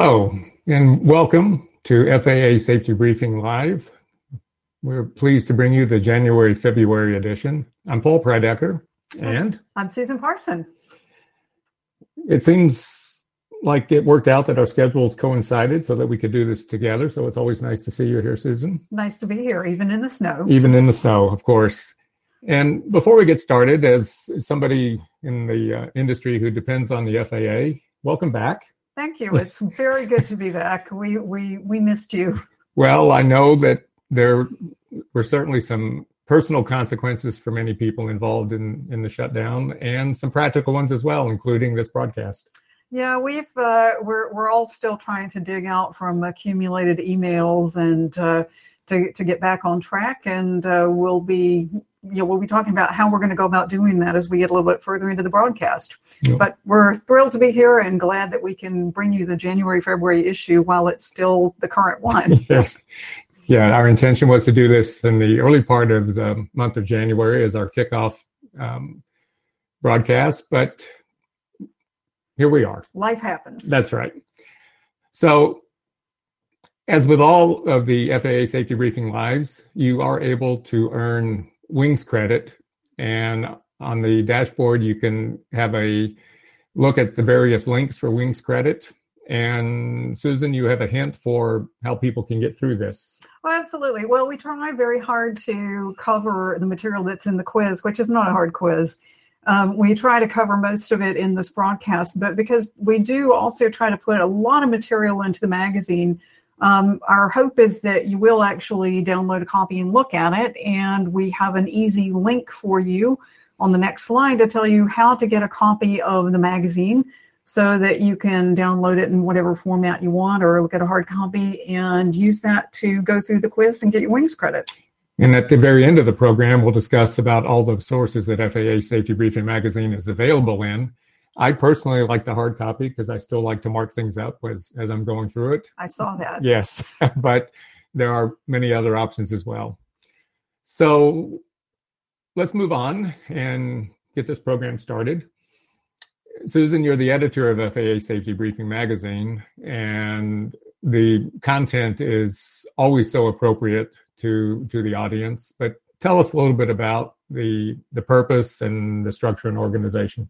Hello, and welcome to FAA Safety Briefing Live. We're pleased to bring you the January February edition. I'm Paul Prydecker, and I'm Susan Parson. It seems like it worked out that our schedules coincided so that we could do this together. So it's always nice to see you here, Susan. Nice to be here, even in the snow. Even in the snow, of course. And before we get started, as somebody in the uh, industry who depends on the FAA, welcome back. Thank you. It's very good to be back. We we we missed you. Well, I know that there were certainly some personal consequences for many people involved in in the shutdown, and some practical ones as well, including this broadcast. Yeah, we've uh, we're we're all still trying to dig out from accumulated emails and uh, to to get back on track, and uh, we'll be you know, we'll be talking about how we're going to go about doing that as we get a little bit further into the broadcast. Yeah. But we're thrilled to be here and glad that we can bring you the January February issue while it's still the current one. yes. Yeah, our intention was to do this in the early part of the month of January as our kickoff um, broadcast, but here we are. Life happens. That's right. So as with all of the FAA safety briefing lives, you are able to earn wings credit. And on the dashboard you can have a look at the various links for wings credit. And susan you have a hint for how people can get through this. Oh absolutely. Well we try very hard to cover the material that's in the quiz which is not a hard quiz. Um, we try to cover most of it in this broadcast but because we do also try to put a lot of material into the magazine um, our hope is that you will actually download a copy and look at it. And we have an easy link for you on the next slide to tell you how to get a copy of the magazine so that you can download it in whatever format you want or look at a hard copy and use that to go through the quiz and get your wings credit. And at the very end of the program, we'll discuss about all the sources that FAA Safety Briefing Magazine is available in I personally like the hard copy because I still like to mark things up as, as I'm going through it. I saw that. Yes, but there are many other options as well. So let's move on and get this program started. Susan, you're the editor of FAA Safety Briefing Magazine, and the content is always so appropriate to to the audience. But tell us a little bit about the the purpose and the structure and organization.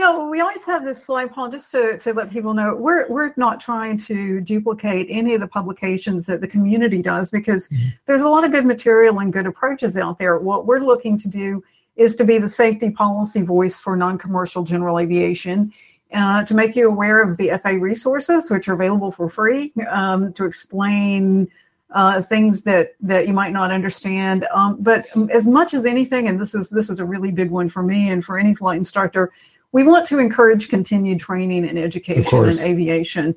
Yeah, well, we always have this slide, Paul, just to, to let people know we're we're not trying to duplicate any of the publications that the community does because mm-hmm. there's a lot of good material and good approaches out there. What we're looking to do is to be the safety policy voice for non-commercial general aviation. Uh, to make you aware of the FAA resources, which are available for free, um, to explain uh, things that that you might not understand. Um, but as much as anything, and this is this is a really big one for me and for any flight instructor, we want to encourage continued training and education in aviation.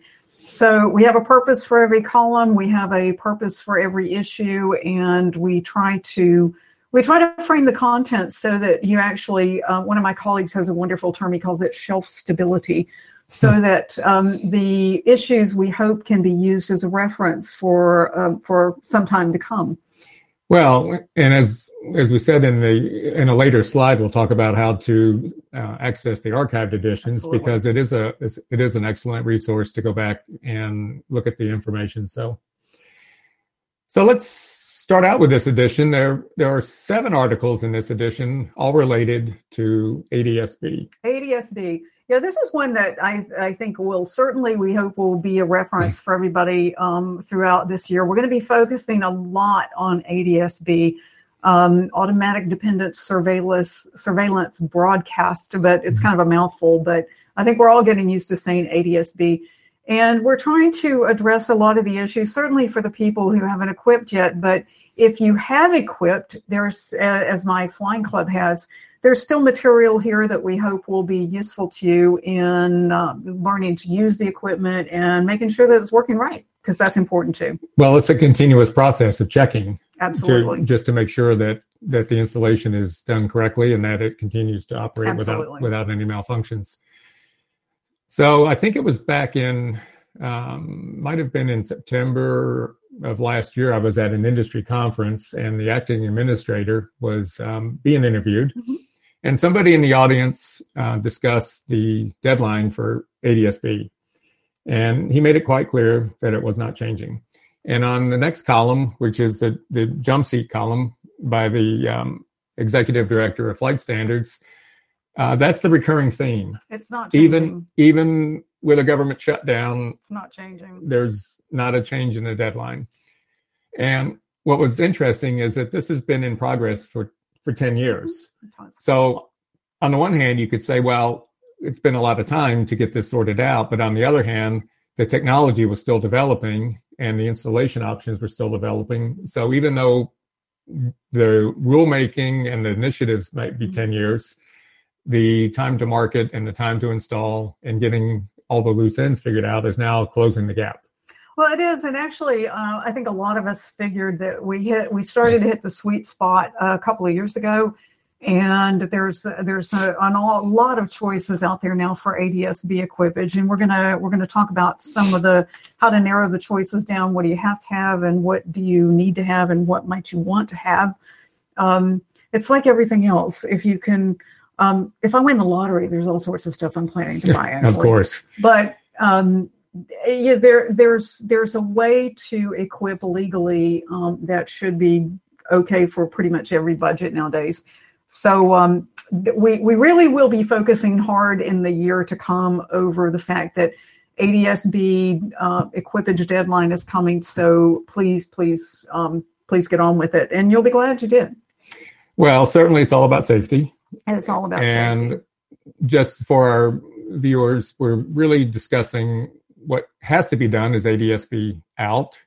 So we have a purpose for every column, we have a purpose for every issue, and we try to we try to frame the content so that you actually. Uh, one of my colleagues has a wonderful term; he calls it shelf stability, so hmm. that um, the issues we hope can be used as a reference for um, for some time to come. Well, and as as we said in the in a later slide, we'll talk about how to uh, access the archived editions Absolutely. because it is a it is an excellent resource to go back and look at the information. So, so let's start out with this edition. There there are seven articles in this edition, all related to ADSB. ADSB. Yeah, this is one that I, I think will certainly, we hope, will be a reference for everybody um, throughout this year. We're going to be focusing a lot on ADSB, um, automatic dependent surveillance surveillance broadcast, but it's mm-hmm. kind of a mouthful. But I think we're all getting used to saying ADSB. And we're trying to address a lot of the issues, certainly for the people who haven't equipped yet. But if you have equipped, there's, as my flying club has, there's still material here that we hope will be useful to you in uh, learning to use the equipment and making sure that it's working right because that's important too. Well, it's a continuous process of checking. Absolutely. To, just to make sure that that the installation is done correctly and that it continues to operate Absolutely. without without any malfunctions. So I think it was back in um, might have been in September of last year. I was at an industry conference and the acting administrator was um, being interviewed. Mm-hmm and somebody in the audience uh, discussed the deadline for ADSB. And he made it quite clear that it was not changing. And on the next column, which is the, the jump seat column by the um, executive director of flight standards, uh, that's the recurring theme. It's not changing. Even even with a government shutdown, it's not changing. There's not a change in the deadline. And what was interesting is that this has been in progress for for 10 years. So on the one hand, you could say, well, it's been a lot of time to get this sorted out. But on the other hand, the technology was still developing and the installation options were still developing. So even though the rulemaking and the initiatives might be mm-hmm. 10 years, the time to market and the time to install and getting all the loose ends figured out is now closing the gap. Well, it is, and actually, uh, I think a lot of us figured that we hit, we started to hit the sweet spot a couple of years ago, and there's there's a, a, lot of choices out there now for ADS-B equipage, and we're gonna we're gonna talk about some of the how to narrow the choices down. What do you have to have, and what do you need to have, and what might you want to have? Um, it's like everything else. If you can, um, if I win the lottery, there's all sorts of stuff I'm planning to buy. Actually. of course, but um, yeah, there there's there's a way to equip legally um, that should be okay for pretty much every budget nowadays. So um, we we really will be focusing hard in the year to come over the fact that ADS-B uh, equipage deadline is coming. So please, please, um, please get on with it, and you'll be glad you did. Well, certainly, it's all about safety. And it's all about and safety. just for our viewers, we're really discussing what has to be done is ADS-B out,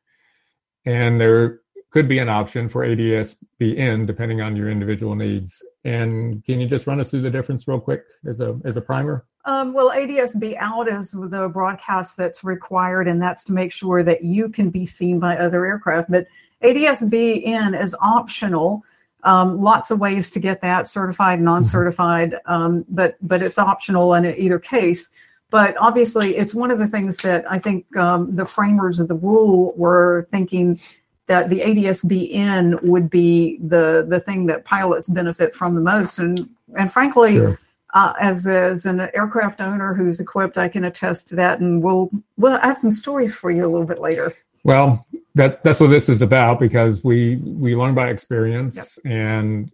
and there could be an option for ADS-B in depending on your individual needs. And can you just run us through the difference real quick as a as a primer? Um, well, ADS-B out is the broadcast that's required, and that's to make sure that you can be seen by other aircraft. But ADS-B in is optional. Um, lots of ways to get that certified, non-certified, um, but but it's optional in either case. But obviously, it's one of the things that I think um, the framers of the rule were thinking that the ADS-B in would be the the thing that pilots benefit from the most. And and frankly, sure. uh, as as an aircraft owner who's equipped, I can attest to that. And we'll we'll have some stories for you a little bit later. Well, that that's what this is about because we we learn by experience yep. and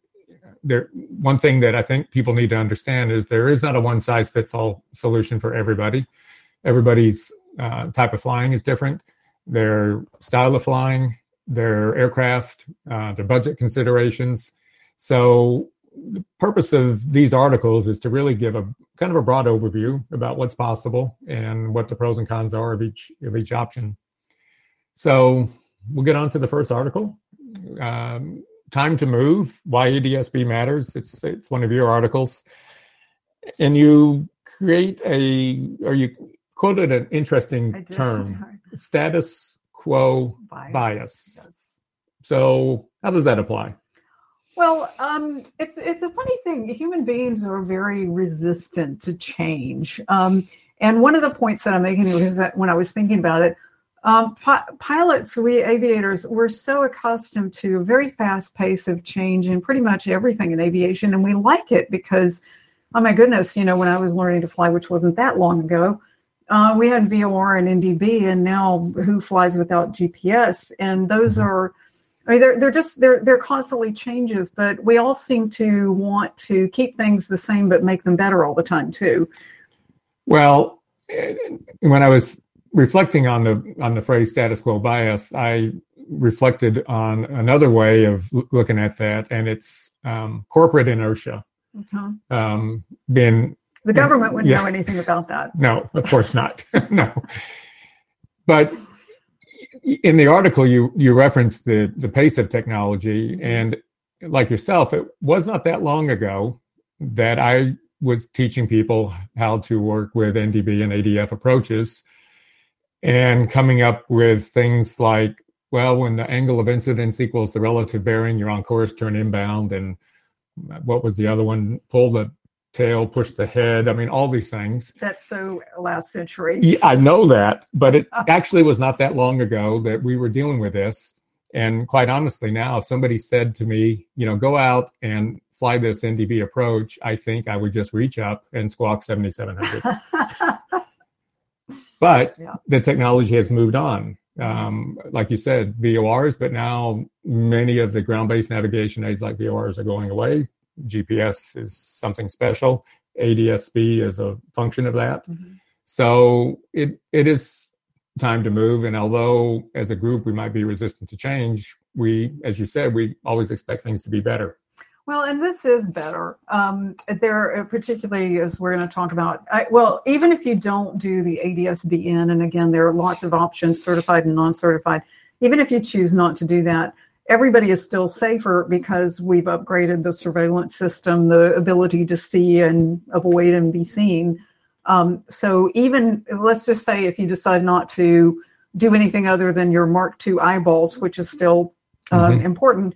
there one thing that I think people need to understand is there is not a one size fits all solution for everybody. Everybody's uh, type of flying is different. Their style of flying, their aircraft, uh, their budget considerations. So the purpose of these articles is to really give a kind of a broad overview about what's possible and what the pros and cons are of each of each option. So we'll get on to the first article. Um, time to move why ADS-B matters. It's it's one of your articles. And you create a or you quoted an interesting term status quo bias, bias. Yes. so how does that apply? Well um, it's it's a funny thing. Human beings are very resistant to change. Um, and one of the points that i'm making is that when i was thinking about it um, pi- pilots, we aviators, we're so accustomed to a very fast pace of change in pretty much everything in aviation, and we like it because, oh my goodness, you know, when I was learning to fly, which wasn't that long ago, uh, we had VOR and NDB, and now who flies without GPS? And those mm-hmm. are, I mean, they're they're just they're they're constantly changes, but we all seem to want to keep things the same but make them better all the time too. Well, when I was reflecting on the on the phrase status quo bias, I reflected on another way of looking at that, and it's um, corporate inertia. Mm-hmm. Um, been the government wouldn't yeah. know anything about that. No, of course not. no, but in the article you you referenced the the pace of technology, and like yourself, it was not that long ago that I was teaching people how to work with NDB and ADF approaches and coming up with things like, well, when the angle of incidence equals the relative bearing, you're on course, turn inbound. And what was the other one? Pull the tail, push the head. I mean, all these things. That's so last century. Yeah, I know that, but it ah. actually was not that long ago that we were dealing with this. And quite honestly, now, if somebody said to me, you know, go out and fly this NDB approach, I think I would just reach up and squawk 7700. But Yeah. the technology has moved on. Um, like you said, VORs, but now many of the ground-based navigation aids like VORs are going away. GPS is something special. ADSB is a function of that. Mhm. So it it is time to move. And although as a group we might be resistant to change, we, as you said, we always expect things to be better. Well, and this is better. Um, there, uh, particularly as we're going to talk about. I, well, even if you don't do the ADSB in, and again, there are lots of options, certified and non-certified. Even if you choose not to do that, everybody is still safer because we've upgraded the surveillance system, the ability to see and avoid and be seen. Um, so even let's just say if you decide not to do anything other than your Mark II eyeballs, which is still um, Mhm. important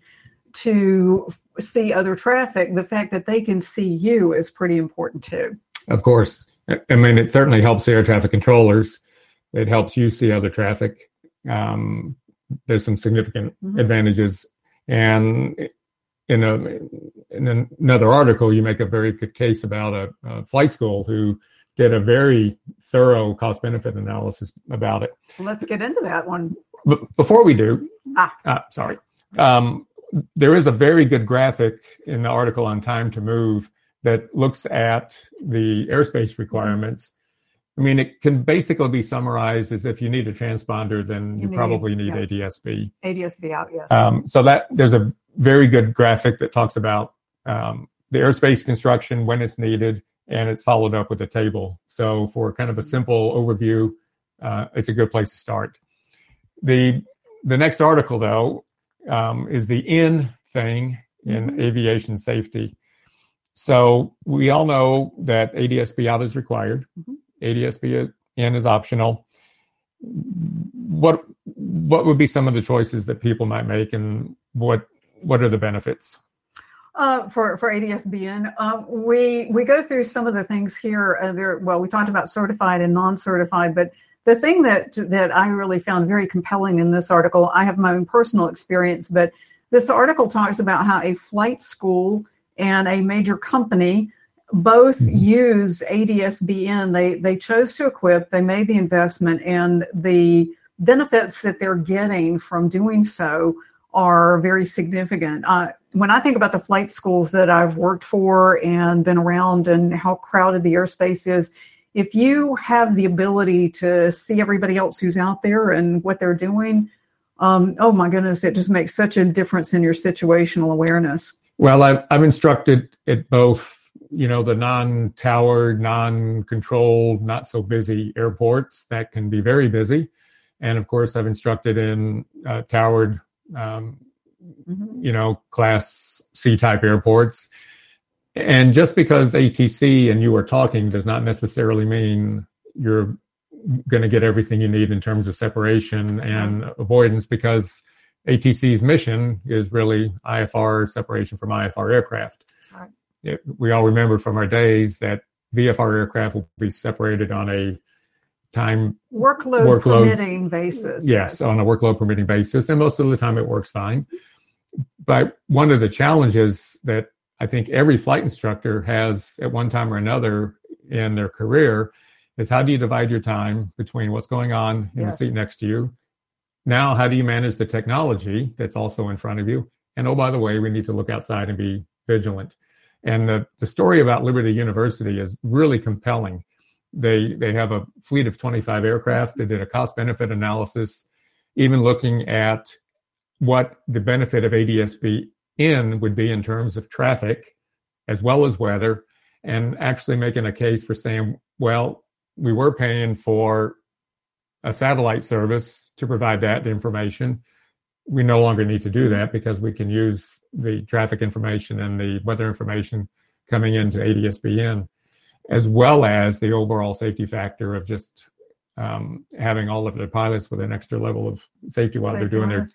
to see other traffic, the fact that they can see you is pretty important too. Of course, I mean it certainly helps air traffic controllers. It helps you see other traffic. Um, there's some significant Mhm. advantages, and in a in another article, you make a very good case about a, a flight school who did a very thorough cost benefit analysis about it. Let's get into that one. But before we do, Ah. uh, sorry, um, there is a very good graphic in the article on time to move that looks at the airspace requirements. I mean, it can basically be summarized as if you need a transponder, then you, You need- probably need yeah. ADSB. ADSB out, yes. Um, so that there's a very good graphic that talks about um, the airspace construction when it's needed, and it's followed up with a table. So for kind of a simple overview, uh, it's a good place to start. The the next article though um, is the in thing in Mhm. aviation safety. So we all know that ADSB out is required. Mhm. ADSB in is optional. What what would be some of the choices that people might make, and what what are the benefits? Uh, for for ADSB in, uh, we we go through some of the things here. Uh, there, well, we talked about certified and non-certified, but the thing that that I really found very compelling in this article, I have my own personal experience, but this article talks about how a flight school and a major company both Mhm. use ADSB in. They they chose to equip, they made the investment, and the benefits that they're getting from doing so are very significant. Uh, when I think about the flight schools that I've worked for and been around and how crowded the airspace is, if you have the ability to see everybody else who's out there and what they're doing, um, oh my goodness, it just makes such a difference in your situational awareness. Well, I've, I've instructed at both, you know, the non-towered, non-controlled, not so busy airports that can be very busy, and of course, I've instructed in uh, towered, um, Mhm. you know, class C type airports. And just because ATC and you are talking does not necessarily mean you're going to get everything you need in terms of separation and avoidance because ATC's mission is really IFR separation from IFR aircraft. Right. It, we all remember from our days that VFR aircraft will be separated on a time Workload, Workload. permitting basis. Yes, on a workload permitting basis, and most of the time it works fine. But one of the challenges that I think every flight instructor has at one time or another in their career is how do you divide your time between what's going on in Yes. the seat next to you? Now, how do you manage the technology that's also in front of you? And oh, by the way, we need to look outside and be vigilant. And the, the story about Liberty University is really compelling. They they have a fleet of 25 aircraft. They did a cost benefit analysis, even looking at what the benefit of ADSB in would be in terms of traffic as well as weather, and actually making a case for saying, well, we were paying for a satellite service to provide that information. We no longer need to do that because we can use the traffic information and the weather information coming into ADSB in, as well as the overall safety factor of just um, having all of their pilots with an extra level of safety while they're doing their.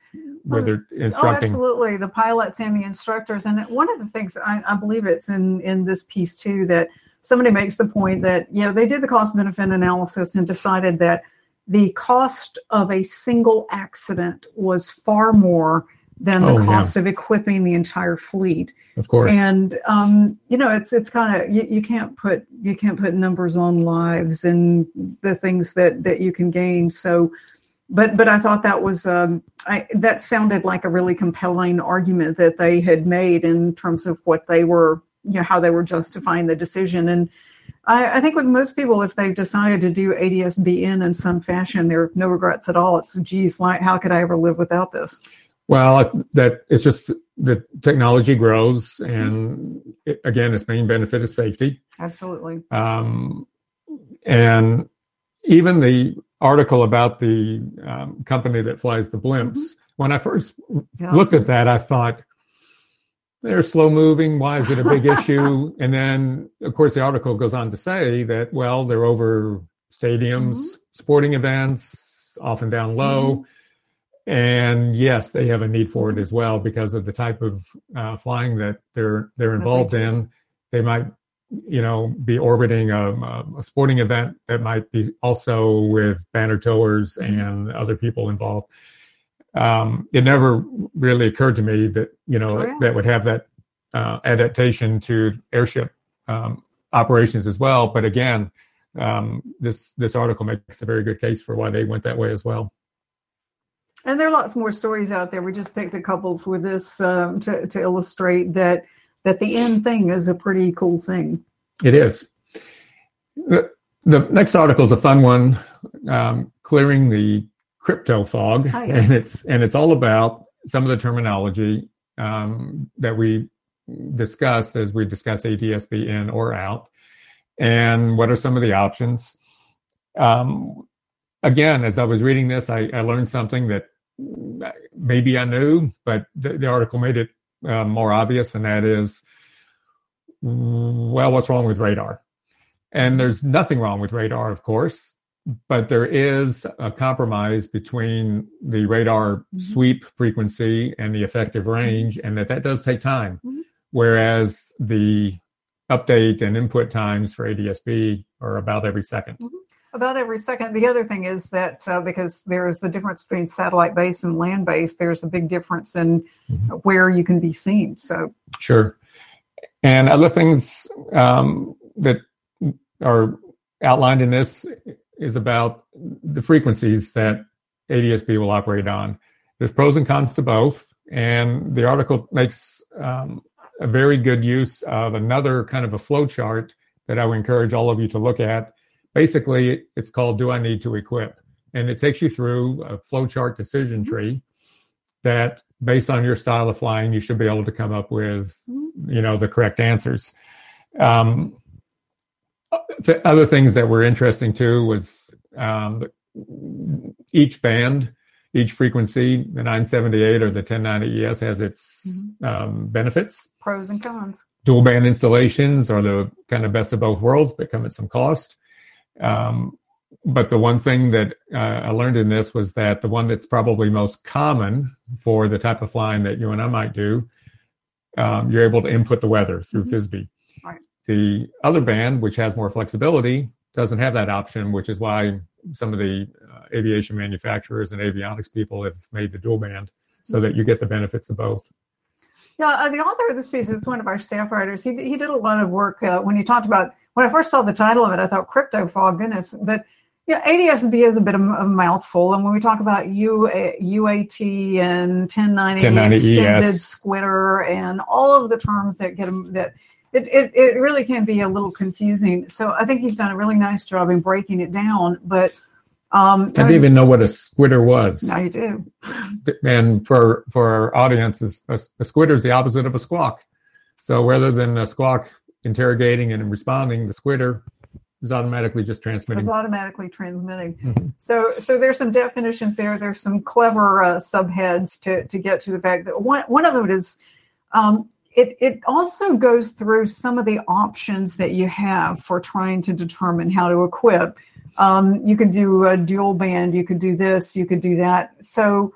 Where they're Oh, absolutely. The pilots and the instructors. And one of the things I, I believe it's in, in this piece too that somebody makes the point that, you know, they did the cost benefit analysis and decided that the cost of a single accident was far more than the Oh, yeah. cost of equipping the entire fleet. Of course. And um, you know, it's it's kind of you, you can't put you can't put numbers on lives and the things that that you can gain. So, but but I thought that was um, I, that sounded like a really compelling argument that they had made in terms of what they were you know how they were justifying the decision and. I, I think with most people, if they've decided to do ADSBN in some fashion, there are no regrets at all. It's, geez, why? How could I ever live without this? Well, that it's just the technology grows, and it, again, its main benefit is safety. Absolutely. Um, and even the article about the um, company that flies the blimps, when I first Yeah. looked at that, I thought they're slow moving. Why is it a big issue? And then, of course, the article goes on to say that well, they're over stadiums, Mhm. sporting events, often down low. And yes, they have a need for it as well because of the type of uh, flying that they're they're involved in. They might, you know, be orbiting a, a sporting event that might be also with banner towers and other people involved. Um, it never really occurred to me that you know Oh, yeah. that would have that uh, adaptation to airship um, operations as well. But again, um, this this article makes a very good case for why they went that way as well. And there are lots more stories out there. We just picked a couple for this um, to, to illustrate that that the end thing is a pretty cool thing. It is. The, the next article is a fun one, um, clearing the crypto fog, Oh, and it's and it's all about some of the terminology um, that we discuss as we discuss ADSB in or out, and what are some of the options. Um, again, as I was reading this, I, I learned something that maybe I knew, but the, the article made it uh, more obvious, and that is, well, what's wrong with radar? And there's nothing wrong with radar, of course, but there is a compromise between the radar Mhm. sweep frequency and the effective range, and that that does take time. Mhm. Whereas the update and input times for ADSB are about every second. About every second. The other thing is that uh, because there's the difference between satellite based and land based, there's a big difference in Mhm. where you can be seen. So, Sure. And other things um, that are outlined in this is about the frequencies that ADSB will operate on. There's pros and cons to both, and the article makes um, a very good use of another kind of a flow chart that I would encourage all of you to look at. Basically, it's called "Do I Need to Equip," and it takes you through a flow chart decision tree that, based on your style of flying, you should be able to come up with you know the correct answers. Um, th- other things that were interesting too was um, each band each frequency the 978 or the 1090 es has its um, benefits. Pros and cons. dual band installations are the kind of best of both worlds but come at some cost um, but the one thing that uh, i learned in this was that the one that's probably most common for the type of flying that you and i might do um, you're able to input the weather through Mhm. FISB. Right. The other band, which has more flexibility, doesn't have that option, which is why some of the uh, aviation manufacturers and avionics people have made the dual band so that you get the benefits of both. Yeah, uh, the author of this piece is one of our staff writers. He, he did a lot of work uh, when he talked about, when I first saw the title of it, I thought crypto fog, goodness. But yeah, ADSB is a bit of a mouthful. And when we talk about U, UAT and 1090, 1090 extended ES. squitter and all of the terms that get them, that it, it, it really can be a little confusing. So I think he's done a really nice job in breaking it down. But um, I didn't even know what a squitter was. now you do. And for for our audiences, a, a squitter is the opposite of a squawk. So rather than a squawk interrogating and responding, the squitter is automatically just transmitting. It's automatically transmitting. Mhm. So, so there's some definitions there. There's some clever uh, subheads to to get to the fact that one one of them is um, it it also goes through some of the options that you have for trying to determine how to equip. Um, you can do a dual band. You could do this. You could do that. So.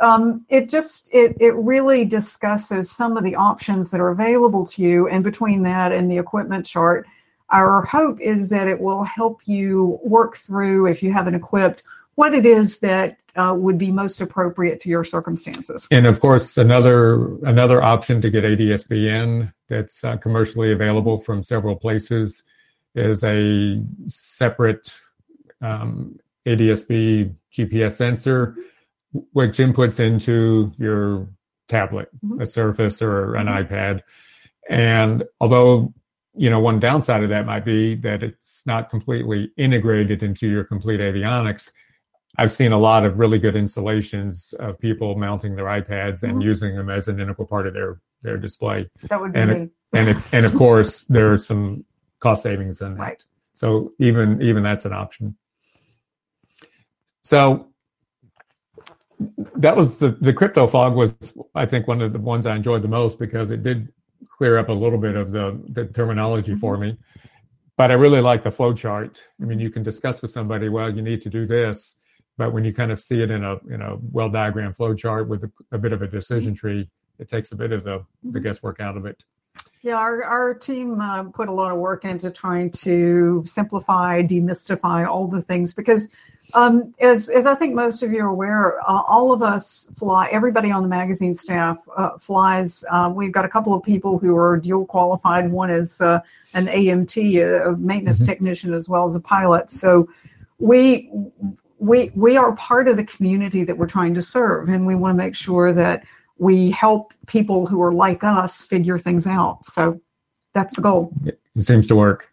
Um, it just it it really discusses some of the options that are available to you, and between that and the equipment chart, our hope is that it will help you work through if you haven't equipped what it is that uh, would be most appropriate to your circumstances. And of course, another another option to get ADSB in that's uh, commercially available from several places is a separate um, ADSB GPS sensor, which inputs into your tablet, mm-hmm. a Surface or an mm-hmm. iPad. And although you know one downside of that might be that it's not completely integrated into your complete avionics i've seen a lot of really good installations of people mounting their ipads and mm-hmm. using them as an integral part of their their display that would be and and it, and of course there are some cost savings in that right. so even even that's an option so that was the the crypto fog was i think one of the ones i enjoyed the most because it did clear up a little bit of the, the terminology mm-hmm. for me. But I really like the flow chart. I mean, you can discuss with somebody, well, you need to do this, but when you kind of see it in a in a well diagrammed flow chart with a, a, bit of a decision mm-hmm. tree, it takes a bit of the, the mm-hmm. guesswork out of it. Yeah, our, our team uh, put a lot of work into trying to simplify, demystify all the things because um, as, as I think most of you are aware, uh, all of us fly, everybody on the magazine staff uh, flies. Um, we've got a couple of people who are dual qualified. One is uh, an AMT, a maintenance mm-hmm. technician, as well as a pilot. So we, we, we are part of the community that we're trying to serve, and we want to make sure that we help people who are like us figure things out. So that's the goal. It seems to work.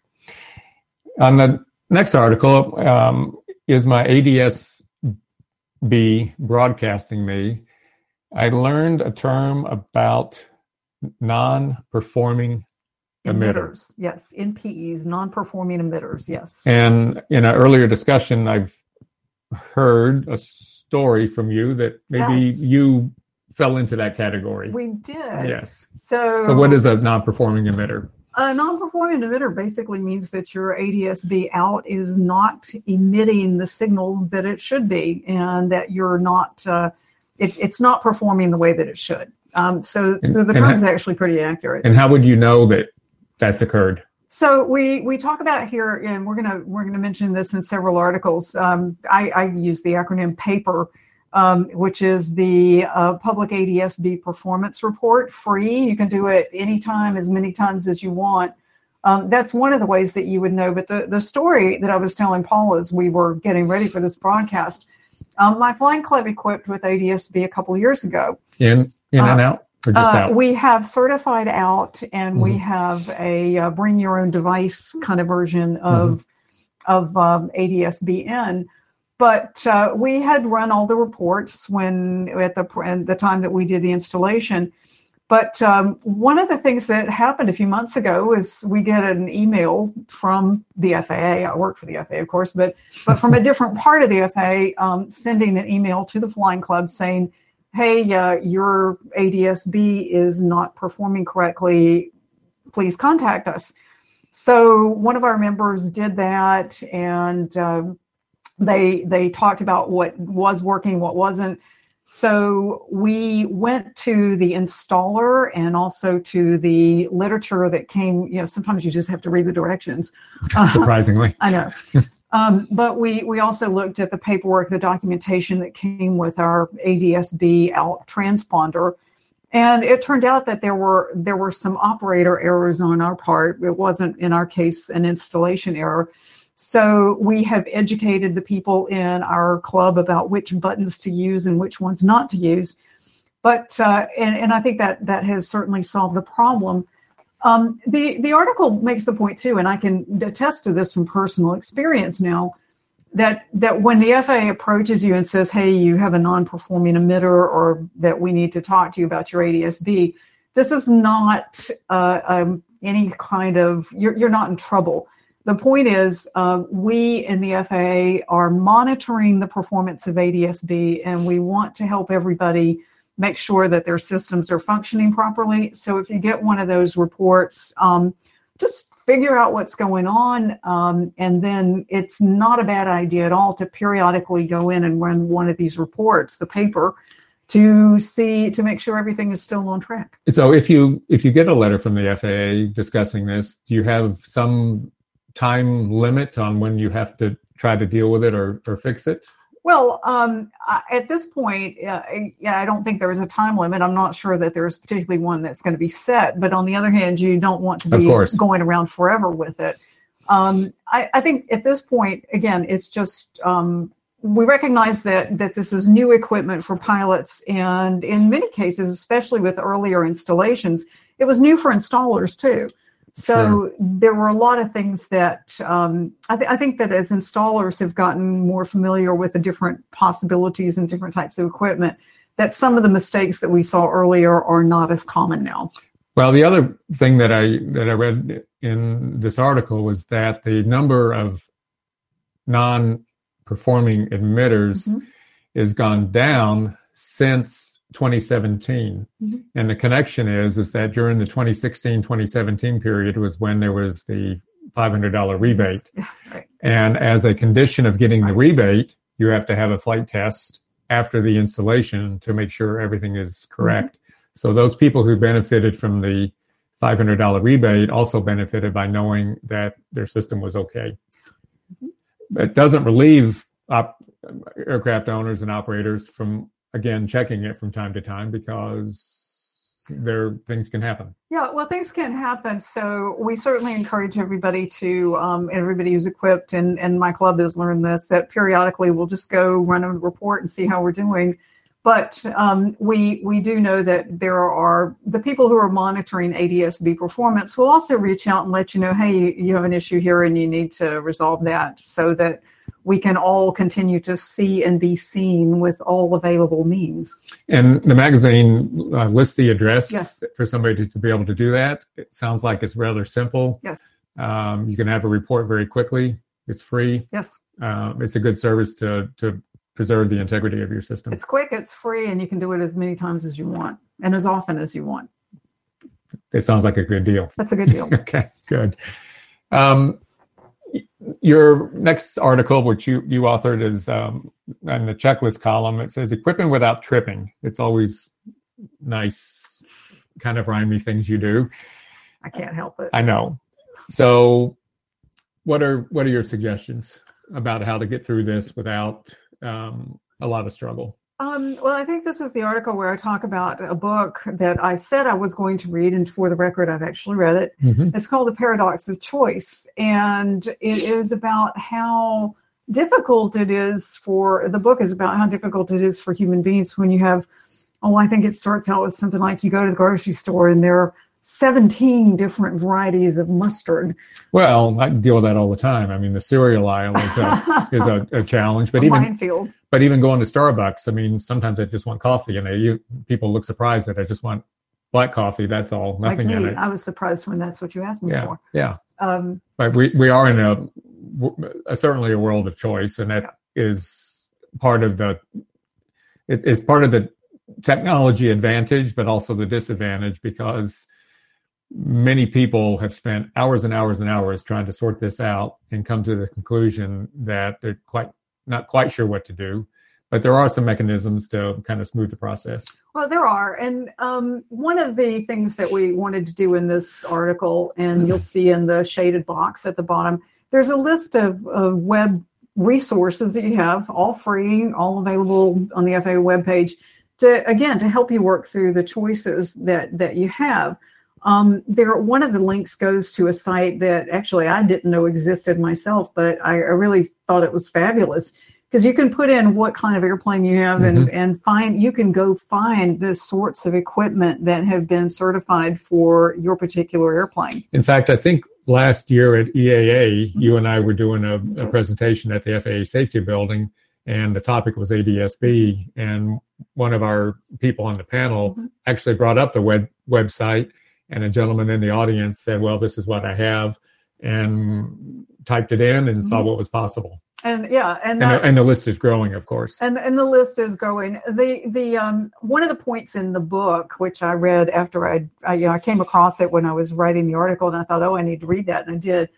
On the next article, um, is my ADSB broadcasting me, I learned a term about non-performing emitters. emitters. Yes, NPEs, non-performing emitters. Yes. And in an earlier discussion, I've heard a story from you that maybe yes. you fell into that category. We did. Yes. So, so what is a non-performing emitter? A non-performing emitter basically means that your ADSB out is not emitting the signals that it should be, and that you're not uh, it, it's not performing the way that it should. Um, so, and, so the term is actually pretty accurate. And how would you know that that's occurred? So we we talk about here, and we're gonna we're gonna mention this in several articles. Um, I, I use the acronym PAPER um, which is the uh, public ADSB performance report, free. You can do it anytime, as many times as you want. Um, that's one of the ways that you would know. But the, the story that I was telling Paul as we were getting ready for this broadcast, um, my flying club equipped with ADSB a couple years ago. In in uh, and out. Uh, out? We have certified out, and mm-hmm. we have a uh, bring your own device kind of version of mm-hmm. of um, ADSB in. But uh, we had run all the reports when at the at the time that we did the installation. But um, one of the things that happened a few months ago is we get an email from the FAA. I work for the FAA, of course, but but from a different part of the FAA, um, sending an email to the flying club saying, "Hey, uh, your ADSB is not performing correctly. Please contact us." So one of our members did that, and um, they they talked about what was working, what wasn't. So we went to the installer and also to the literature that came. You know, sometimes you just have to read the directions. Surprisingly, I know. Um, but we we also looked at the paperwork, the documentation that came with our ADSB out transponder, and it turned out that there were there were some operator errors on our part. It wasn't in our case an installation error. So we have educated the people in our club about which buttons to use and which ones not to use. But uh, and, and I think that that has certainly solved the problem. Um, the the article makes the point too, and I can attest to this from personal experience now. That that when the FAA approaches you and says, "Hey, you have a non-performing emitter," or that we need to talk to you about your ADSB, this is not uh, um, any kind of you're you're not in trouble the point is, uh, we in the FAA are monitoring the performance of ADSB, and we want to help everybody make sure that their systems are functioning properly. So if you get one of those reports, um, just figure out what's going on, um, and then it's not a bad idea at all to periodically go in and run one of these reports, the paper, to see to make sure everything is still on track. So if you if you get a letter from the FAA discussing this, do you have some time limit on when you have to try to deal with it or, or fix it? Well, um, at this point, uh, yeah, I don't think there is a time limit. I'm not sure that there's particularly one that's going to be set. But on the other hand, you don't want to be going around forever with it. Um, I, I, think at this point, again, it's just um, we recognize that that this is new equipment for pilots, and in many cases, especially with earlier installations, it was new for installers too. So sure. there were a lot of things that um, I, th- I, think that as installers have gotten more familiar with the different possibilities and different types of equipment, that some of the mistakes that we saw earlier are not as common now. Well, the other thing that I that I read in this article was that the number of non-performing emitters mm-hmm. is gone down since 2017 mm-hmm. and the connection is is that during the 2016-2017 period was when there was the $500 rebate right. and as a condition of getting the rebate you have to have a flight test after the installation to make sure everything is correct mm-hmm. so those people who benefited from the $500 rebate also benefited by knowing that their system was okay mm-hmm. it doesn't relieve op- aircraft owners and operators from again checking it from time to time because there things can happen. Yeah well things can happen. So we certainly encourage everybody to um, everybody who's equipped and and my club has learned this that periodically we'll just go run a report and see how we're doing. But um, we we do know that there are the people who are monitoring ADSB performance will also reach out and let you know, hey, you have an issue here and you need to resolve that, so that we can all continue to see and be seen with all available means. And the magazine uh, lists the address yes. for somebody to, to, be able to do that. It sounds like it's rather simple. Yes. Um, you can have a report very quickly. It's free. Yes. Um, it's a good service to to preserve the integrity of your system. It's quick, it's free, and you can do it as many times as you want and as often as you want. It sounds like a good deal. That's a good deal. okay, good. Um, your next article, which you, you authored, is um, in the checklist column. It says equipment without tripping. It's always nice, kind of rhymey things you do. I can't help it. I know. So, what are what are your suggestions about how to get through this without um, a lot of struggle? Um, well, I think this is the article where I talk about a book that I said I was going to read, and for the record, I've actually read it. Mm-hmm. It's called The Paradox of Choice, and it is about how difficult it is for the book is about how difficult it is for human beings when you have. Oh, I think it starts out with something like you go to the grocery store and there are 17 different varieties of mustard. Well, I deal with that all the time. I mean, the cereal aisle is a, is a, a challenge, but a even minefield. But even going to Starbucks, I mean, sometimes I just want coffee, and you, people look surprised that I just want black coffee. That's all, nothing like in it. I was surprised when that's what you asked me yeah, for. Yeah. Um, but we we are in a, a, certainly a world of choice, and that yeah. is part of the it is part of the technology advantage, but also the disadvantage because many people have spent hours and hours and hours trying to sort this out and come to the conclusion that they're quite not quite sure what to do but there are some mechanisms to kind of smooth the process. Well there are. And um, one of the things that we wanted to do in this article and you'll see in the shaded box at the bottom there's a list of, of web resources that you have all free all available on the faa webpage to again to help you work through the choices that that you have um, there, one of the links goes to a site that actually I didn't know existed myself, but I, I really thought it was fabulous because you can put in what kind of airplane you have mm-hmm. and, and find you can go find the sorts of equipment that have been certified for your particular airplane. In fact, I think last year at EAA, mm-hmm. you and I were doing a, a presentation at the FAA safety building and the topic was ADSB. And one of our people on the panel mm-hmm. actually brought up the web website and a gentleman in the audience said, "Well, this is what I have," and typed it in and mm-hmm. saw what was possible. And yeah, and that, and, the, and, the, list is growing, of course. And and the list is growing. The the um one of the points in the book, which I read after I, I you know I came across it when I was writing the article, and I thought, oh, I need to read that, and I did.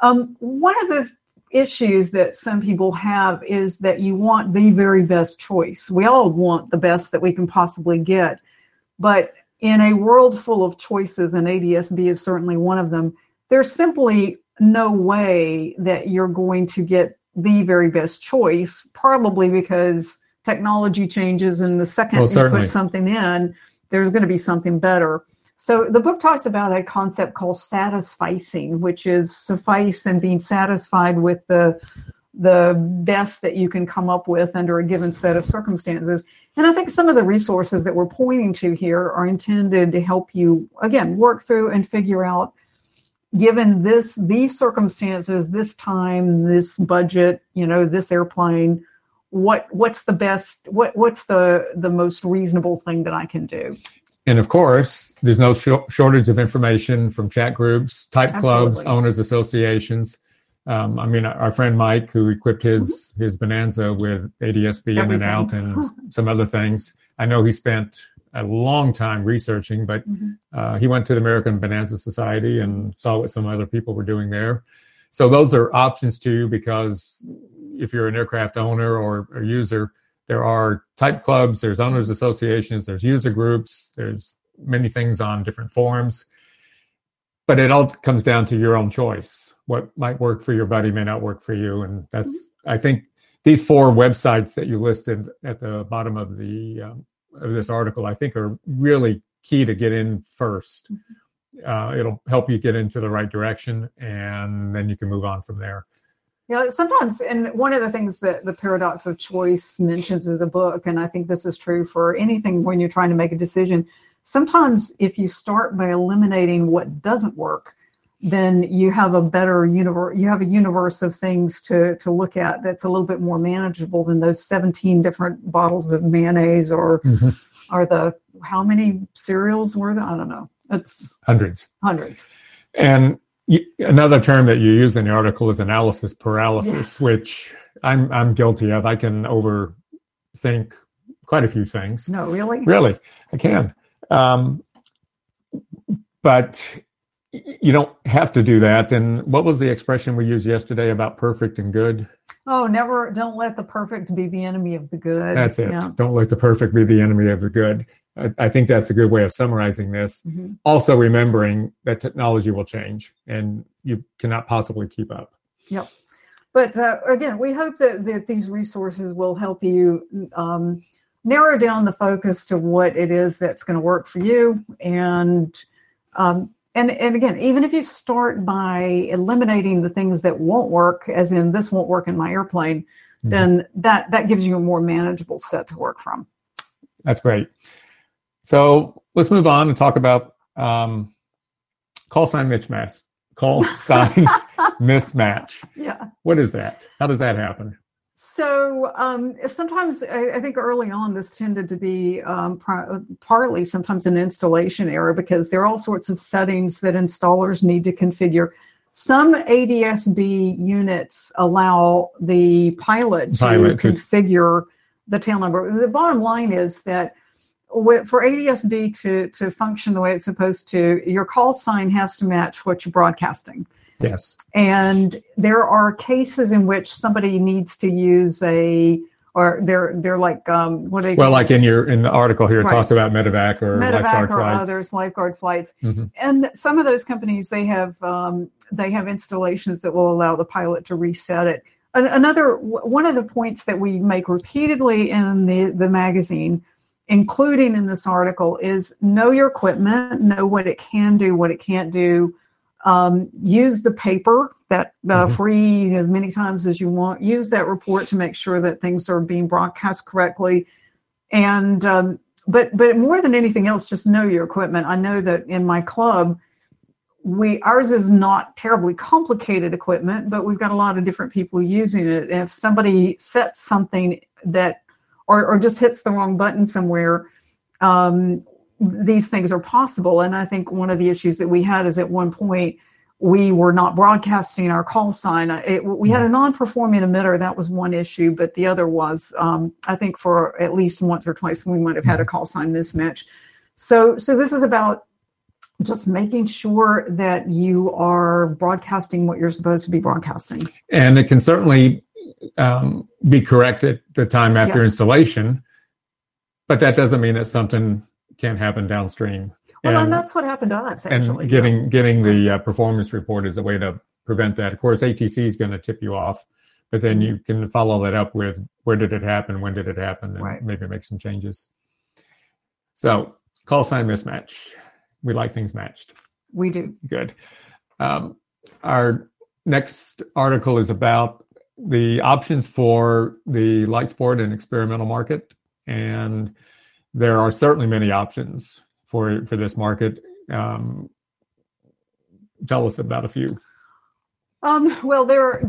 Um, one of the issues that some people have is that you want the very best choice. We all want the best that we can possibly get, but in a world full of choices, and ADSB is certainly one of them, there's simply no way that you're going to get the very best choice, probably because technology changes and the second Well, you certainly. put something in, there's going to be something better. So the book talks about a concept called satisficing, which is suffice and being satisfied with the the best that you can come up with under a given set of circumstances. And I think some of the resources that we're pointing to here are intended to help you again work through and figure out given this these circumstances, this time, this budget, you know, this airplane, what what's the best what what's the the most reasonable thing that I can do? And of course, there's no shor- shortage of information from chat groups, type clubs, owners associations. Um, I mean, our friend Mike, who equipped his his Bonanza with ADSB in and out and some other things. I know he spent a long time researching, but Mhm. uh, he went to the American Bonanza Society and saw what some other people were doing there. So those are options too, because if you're an aircraft owner or a user, there are type clubs, there's owners associations, there's user groups, there's many things on different forums. But it all comes down to your own choice. What might work for your buddy may not work for you. And that's, I think, these four websites that you listed at the bottom of the um, of this article, I think, are really key to get in first. Uh, it'll help you get into the right direction, and then you can move on from there. Yeah, sometimes, and one of the things that the paradox of choice mentions is a book, and I think this is true for anything when you're trying to make a decision. Sometimes, if you start by eliminating what doesn't work, then you have a better universe. You have a universe of things to to look at that's a little bit more manageable than those 17 different bottles of mayonnaise or or the how many cereals were there? I don't know. It's Hundreds. hundreds. And y another term that you use in the article is analysis paralysis, which I'm I'm guilty of. I can overthink quite a few things. No, really. Really, I can. Um, but you don't have to do that. And what was the expression we used yesterday about perfect and good? Oh, never! Don't let the perfect be the enemy of the good. That's it. Yeah. Don't let the perfect be the enemy of the good. I, I think that's a good way of summarizing this. Mhm. Also, remembering that technology will change and you cannot possibly keep up. Yep. But uh, again, we hope that, that these resources will help you um, narrow down the focus to what it is that's going to work for you. And um, and and again, even if you start by eliminating the things that won't work, as in this won't work in my airplane, Mhm. then that that gives you a more manageable set to work from. That's great. So let's move on and talk about um, call sign mismatch. Call sign mismatch. Yeah. What is that? How does that happen? So um, sometimes I, I think early on this tended to be um, par- partly sometimes an installation error because there are all sorts of settings that installers need to configure. Some ADSB units allow the pilot to Pilot to- configure the tail number. The bottom line is that for ADSB to, to function the way it's supposed to, your call sign has to match what you're broadcasting. Yes. And there are cases in which somebody needs to use a, or they're they're like um, what do they Well, like in your in the article here, it Right. talks about medevac or medevac lifeguard or flights. others, lifeguard flights, Mhm. and some of those companies they have um, they have installations that will allow the pilot to reset it. An- Another one of the points that we make repeatedly in the the magazine, including in this article, is know your equipment, know what it can do, what it can't do. Um, use the PAPR that uh, Mhm. free as many times as you want. Use that report to make sure that things are being broadcast correctly. And um, but but more than anything else, just know your equipment. I know that in my club, we ours is not terribly complicated equipment, but we've got a lot of different people using it. And if somebody sets something that or, or just hits the wrong button somewhere, um, these things are possible. And I think one of the issues that we had is at one point we were not broadcasting our call sign. It, we had a non-performing emitter. That was one issue, but the other was, um, I think, for at least once or twice we might have had a call sign mismatch. So, so this is about just making sure that you are broadcasting what you're supposed to be broadcasting. And it can certainly um, be correct at the time after Yes. installation, but that doesn't mean that something can't happen downstream. Well, and And- that's what happened to us actually. and getting getting the uh, performance report is a way to prevent that. Of course, ATC is going to tip you off, but then you can follow that up with where did it happen, when did it happen, and Right. maybe make some changes. So call sign mismatch. We like things matched. We do. Good. Um, our next article is about the options for the light sport and experimental market, and there are certainly many options for for this market. Um, tell us about a few. Um, well, there,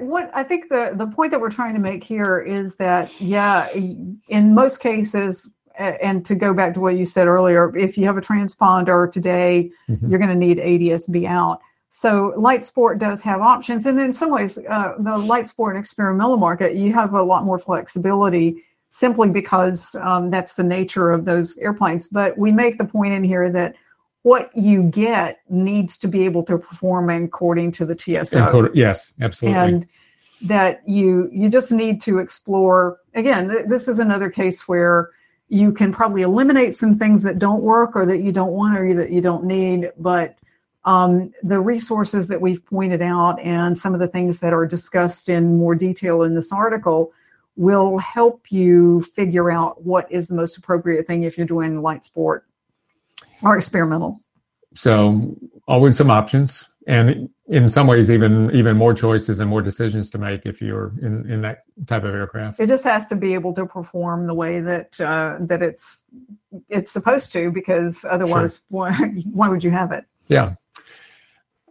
what I think the the point that we're trying to make here is that, yeah, in most cases, and to go back to what you said earlier, if you have a transponder today, Mhm. you're going to need ADSB out. So light sport does have options, and in some ways, uh, the light sport and experimental market, you have a lot more flexibility simply because um, that's the nature of those airplanes. But we make the point in here that what you get needs to be able to perform according to the TSO yes, absolutely. and that you you just need to explore again th- this is another case where you can probably eliminate some things that don't work or that you don't want or that you don't need but um, the resources that we've pointed out and some of the things that are discussed in more detail in this article will help you figure out what is the most appropriate thing if you're doing light sport or experimental so always some options, and in some ways, even even more choices and more decisions to make if you're in in that type of aircraft. it just has to be able to perform the way that uh, that it's it's supposed to because otherwise why, why would you have it Yeah.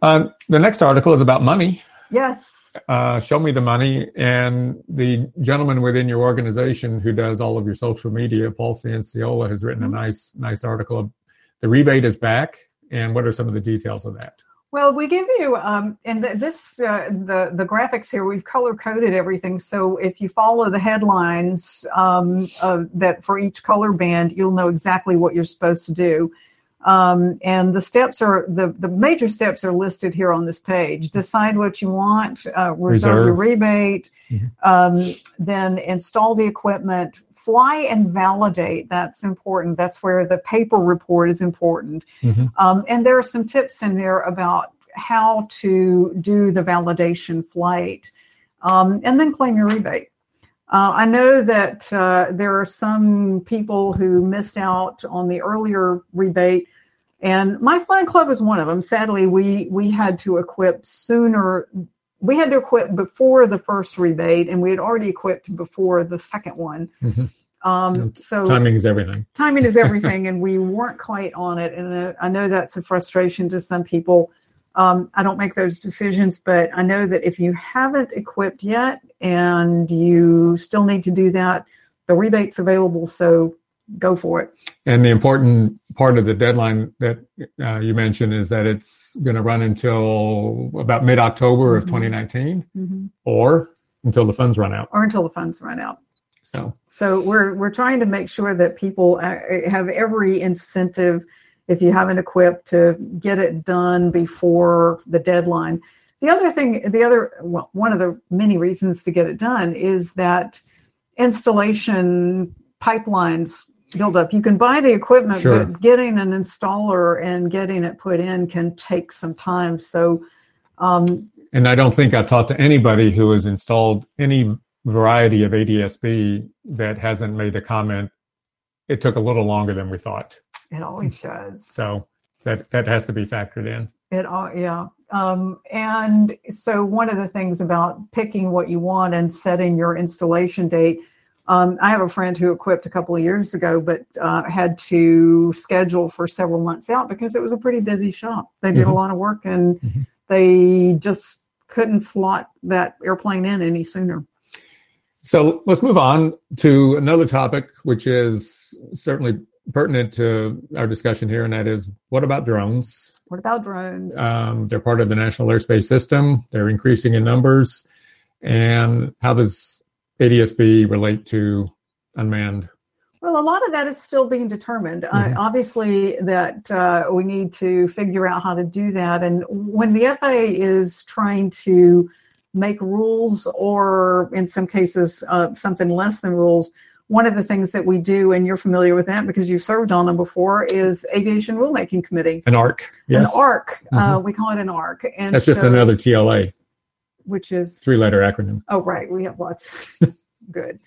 Uh, the next article is about money. yes Uh, show me the money. And the gentleman within your organization who does all of your social media, Paul Cianciolo, has written a nice, nice article. The rebate is back. And what are some of the details of that? well we give you um, and th- this uh, the the graphics here we've color coded everything so if you follow the headlines um, of that for each color band you'll know exactly what you're supposed to do um, and the steps are the the major steps are listed here on this page decide what you want uh, reserve, your Reserve. rebate Mhm. um, then install the equipment fly and validate that's important that's where the PAPR report is important Mhm. um, and there are some tips in there about how to do the validation flight um, and then claim your rebate. Uh, I know that uh, there are some people who missed out on the earlier rebate, and my flying club is one of them. Sadly, we we had to equip sooner. We had to equip before the first rebate, and we had already equipped before the second one. Mhm. Um, so Timing is everything. timing is everything and we weren't quite on it and uh, i know that's a frustration to some people um, i don't make those decisions but i know that if you haven't equipped yet and you still need to do that the rebate's available so go for it And the important part of the deadline that uh, you mentioned is that it's going to run until about mid October of Mhm. 2019 Mhm. or until the funds run out. or until the funds run out So, So we're we're trying to make sure that people uh, have every incentive, if you haven't equipped, to get it done before the deadline. The other thing, the other well, one of the many reasons to get it done is that installation pipelines build up. You can buy the equipment, Sure. but getting an installer and getting it put in can take some time. So um, and I don't think I've talked to anybody who has installed any variety of ADSB that hasn't made a comment. It took a little longer than we thought. it always does. So that, that has to be factored in. It all, yeah. Um, and so one of the things about picking what you want and setting your installation date. Um, I have a friend who equipped a couple of years ago, but uh, had to schedule for several months out because it was a pretty busy shop. They did a Mhm. lot of work and Mhm. they just couldn't slot that airplane in any sooner. So let's move on to another topic, which is certainly pertinent to our discussion here, and that is what about drones? What about drones? Um, they're part of the National Airspace System. They're increasing in numbers. And how does ADSB relate to unmanned? Well, a lot of that is still being determined. Uh, Mhm. obviously, that uh, we need to figure out how to do that. And when the FAA is trying to make rules, or in some cases, uh, something less than rules, one of the things that we do, and you're familiar with that because you've served on them before, is Aviation Rulemaking Committee. An ARC. Yes. An ARC. Uh, Mhm. we call it an ARC. And That's just another TLA. Which is three letter acronym. Oh, right. We have lots. Good.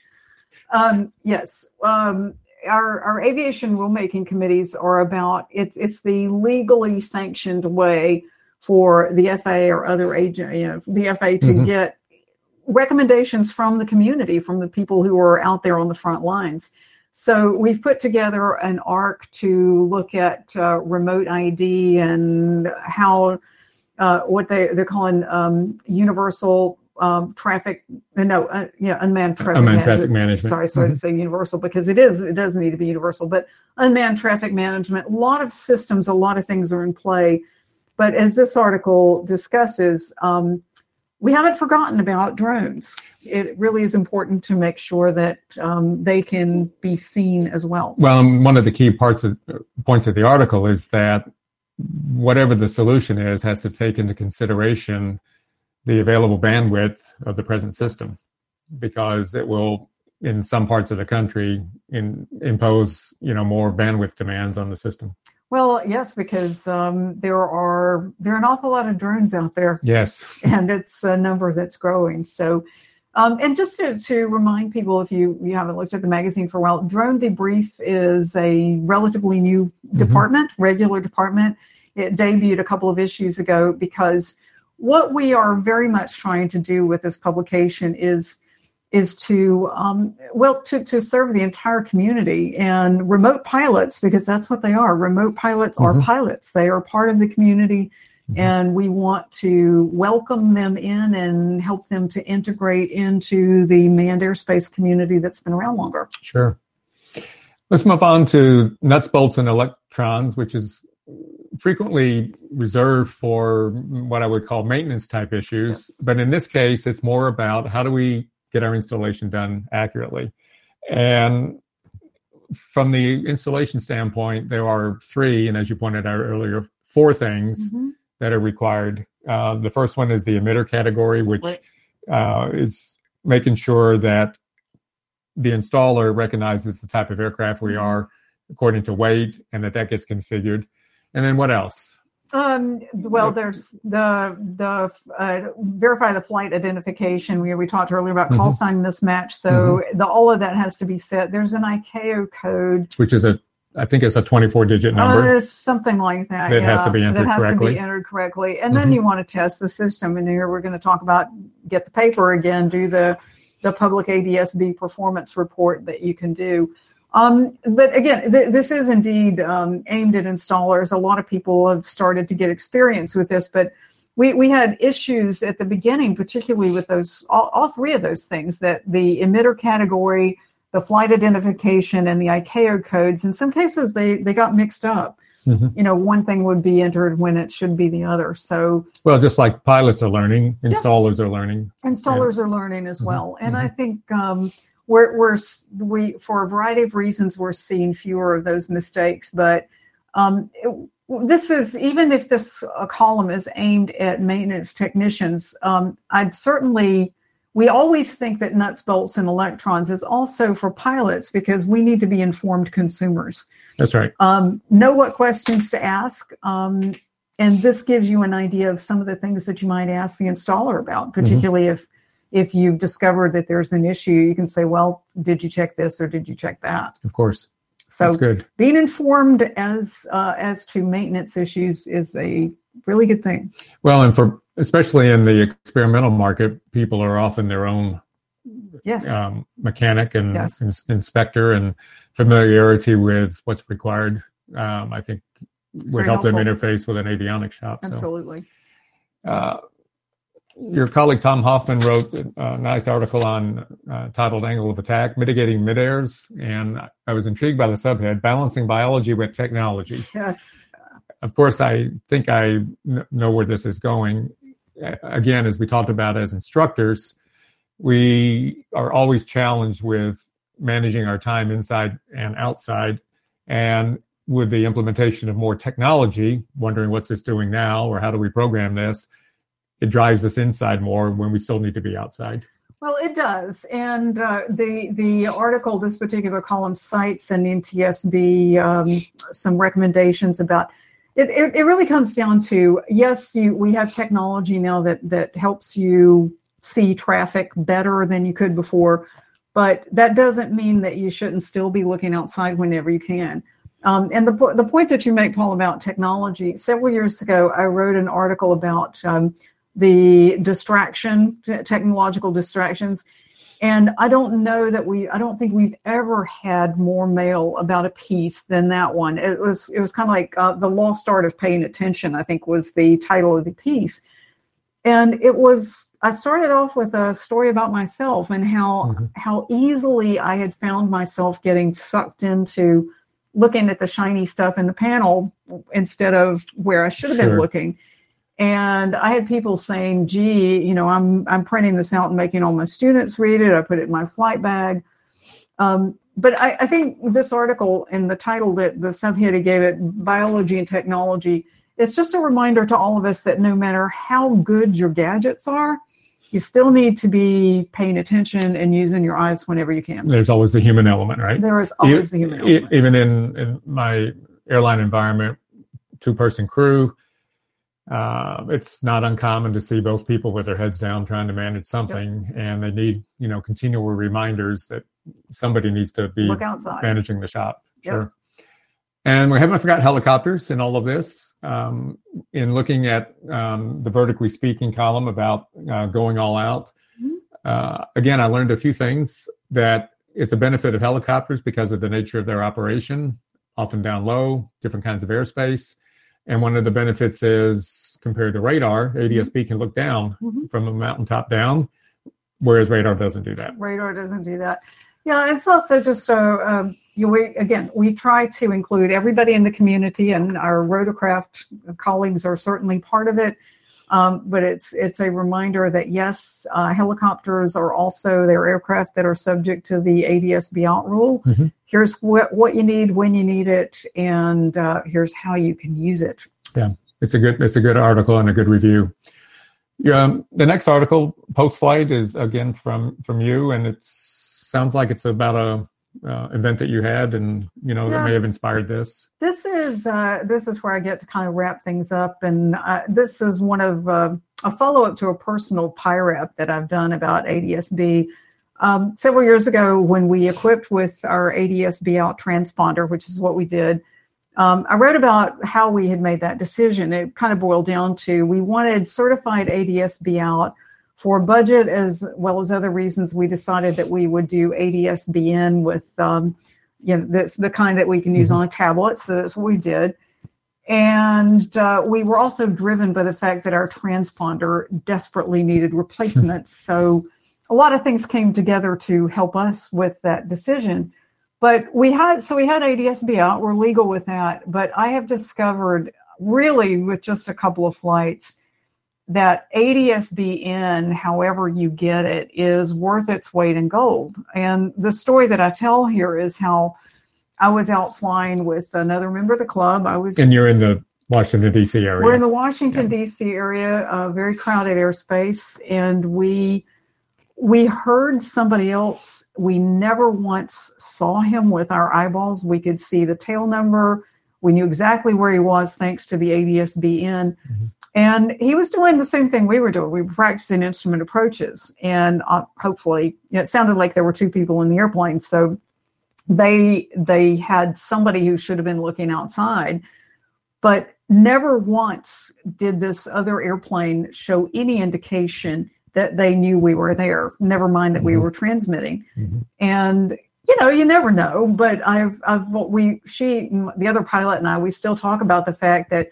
Um, yes. Um, our, our aviation rulemaking committees are about it's it's the legally sanctioned way for the FAA or other agent, you know, the FAA to mm-hmm. get recommendations from the community, from the people who are out there on the front lines. So we've put together an arc to look at uh, remote ID and how uh, what they they're calling um, universal um, traffic. No, uh, yeah, unmanned traffic. Unmanned management. traffic management. Sorry, sorry mm-hmm. to say universal because it is. It does need to be universal, but unmanned traffic management. A lot of systems, a lot of things are in play. But as this article discusses, um, we haven't forgotten about drones. It really is important to make sure that um, they can be seen as well. Well, one of the key parts of points of the article is that whatever the solution is has to take into consideration the available bandwidth of the present system. Because it will in some parts of the country in, impose you know more bandwidth demands on the system. Well yes because um, there are there are an awful lot of drones out there. Yes. And it's a number that's growing. So um, and just to, to remind people, if you, you haven't looked at the magazine for a while, Drone Debrief is a relatively new mm-hmm. department, regular department. It debuted a couple of issues ago because what we are very much trying to do with this publication is is to um, well to, to serve the entire community and remote pilots because that's what they are remote pilots mm-hmm. are pilots they are part of the community Mm-hmm. And we want to welcome them in and help them to integrate into the manned airspace community that's been around longer. Sure. Let's move on to nuts, bolts, and electrons, which is frequently reserved for what I would call maintenance type issues. Yes. But in this case, it's more about how do we get our installation done accurately. And from the installation standpoint, there are three, and as you pointed out earlier, four things mm-hmm that are required. Uh, the first one is the emitter category, which uh, is making sure that the installer recognizes the type of aircraft we mm-hmm. are according to weight and that that gets configured. And then what else? Um, well, there's the the uh, verify the flight identification. We we talked earlier about call mm-hmm. sign mismatch. So mm-hmm. the all of that has to be set. There's an ICAO code, which is a I think it's a 24 digit number. Uh, something like that. That yeah, has to be entered correctly. that has correctly. to be entered correctly. And mm-hmm. then you want to test the system. And here we're going to talk about get the PAPR again, do the, the public ADSB performance report that you can do. Um, but again, th- this is indeed um, aimed at installers. A lot of people have started to get experience with this, but we, we had issues at the beginning, particularly with those all, all three of those things that the emitter category, the flight identification and the ICAO codes. In some cases, they they got mixed up. Mm-hmm. You know, one thing would be entered when it should be the other. So, well, just like pilots are learning, installers yeah. are learning. Installers are learning as mm-hmm. well, and mm-hmm. I think um, we're we're we for a variety of reasons we're seeing fewer of those mistakes. But um, it, this is even if this uh, column is aimed at maintenance technicians, um, I'd certainly we always think that nuts, bolts, and electrons is also for pilots because we need to be informed consumers. That's right. Um, know what questions to ask. Um, and this gives you an idea of some of the things that you might ask the installer about, mm-hmm. particularly mm-hmm. if if you've discovered that there's an issue, you can say, well, did you check this or did you check that? Of course. So That's good. being informed as uh, as to maintenance issues is a really good thing. Well, and for especially in the experimental market, people are often their own yes. um, mechanic and yes. in, inspector, and familiarity with what's required. Um, I think it's would help helpful. them interface with an avionics shop. Absolutely. So, uh, your colleague Tom Hoffmann wrote a nice article on uh, titled "Angle of Attack: Mitigating Midairs," and I was intrigued by the subhead "Balancing Biology with Technology." Yes. Of course, I think I know where this is going again, as we talked about as instructors, we are always challenged with managing our time inside and outside. And with the implementation of more technology, wondering what's this doing now or how do we program this, it drives us inside more when we still need to be outside. Well, it does, and uh, the the article, this particular column cites an NTSB um, some recommendations about it, it, it really comes down to yes, you we have technology now that that helps you see traffic better than you could before, but that doesn't mean that you shouldn't still be looking outside whenever you can. Um, and the the point that you make, Paul, about technology. Several years ago, I wrote an article about um, the distraction, technological distractions, and I don't know that we, I don't think we've ever had more mail about a piece than that one. It was, it was kind of like uh, the lost art of paying attention. I think was the title of the piece, and it was. I started off with a story about myself and how mm-hmm. how easily I had found myself getting sucked into looking at the shiny stuff in the panel instead of where I should have sure. been looking. And I had people saying, gee, you know, I'm I'm printing this out and making all my students read it. I put it in my flight bag. Um, but I, I, think this article and the title that the subheading gave it, Biology and Technology, it's just a reminder to all of us that no matter how good your gadgets are, you still need to be paying attention and using your eyes whenever you can. There's always the human element, right? There is always the human element. Even in, in my airline environment, two person crew, uh, it's not uncommon to see both people with their heads down trying to manage something, yep. and they need you know continual reminders that somebody needs to be managing the shop. Yep. Sure. And we haven't forgot helicopters in all of this. Um, in looking at um, the vertically speaking column about uh, going all out, mm-hmm. uh, again, I learned a few things that it's a benefit of helicopters because of the nature of their operation, often down low, different kinds of airspace and one of the benefits is compared to radar, ADSB mm-hmm. can look down mm-hmm. from a mountaintop down, whereas radar doesn't do that. Radar doesn't do that. Yeah, it's also just so um, you, we, again, we try to include everybody in the community, and our rotorcraft colleagues are certainly part of it. Um, but it's it's a reminder that yes, uh, helicopters are also they're aircraft that are subject to the ADS-B out rule. Mm-hmm. Here's what what you need when you need it, and uh, here's how you can use it. Yeah, it's a good it's a good article and a good review. Yeah, um, the next article post flight is again from from you, and it sounds like it's about a uh, event that you had and you know yeah. that may have inspired this? This is uh, this is where i get to kind of wrap things up. And uh, this is one of uh, a follow-up to a personal PIREP that i've done about adsb um, several years ago when we equipped with our adsb out transponder which is what we did um, i wrote about how we had made that decision. It kind of boiled down to we wanted certified adsb out for budget as well as other reasons, we decided that we would do ADSB in with, um, you know, this, the kind that we can use mm-hmm. on a tablet. So that's what we did. And uh, we were also driven by the fact that our transponder desperately needed replacements. so a lot of things came together to help us with that decision. But we had, so we had ADSB out, we're legal with that. But I have discovered really with just a couple of flights that ADSB in, however you get it, is worth its weight in gold. And the story that I tell here is how I was out flying with another member of the club. I was, and you're in the Washington D.C. area. We're in the Washington yeah. D.C. area, a very crowded airspace, and we we heard somebody else. We never once saw him with our eyeballs. We could see the tail number. We knew exactly where he was thanks to the ADSB in. Mm-hmm. And he was doing the same thing we were doing. We were practicing instrument approaches. And uh, hopefully, it sounded like there were two people in the airplane. So they they had somebody who should have been looking outside. But never once did this other airplane show any indication that they knew we were there, never mind that mm-hmm. we were transmitting. Mm-hmm. And you know, you never know, but I've, I've, we, she, the other pilot and I, we still talk about the fact that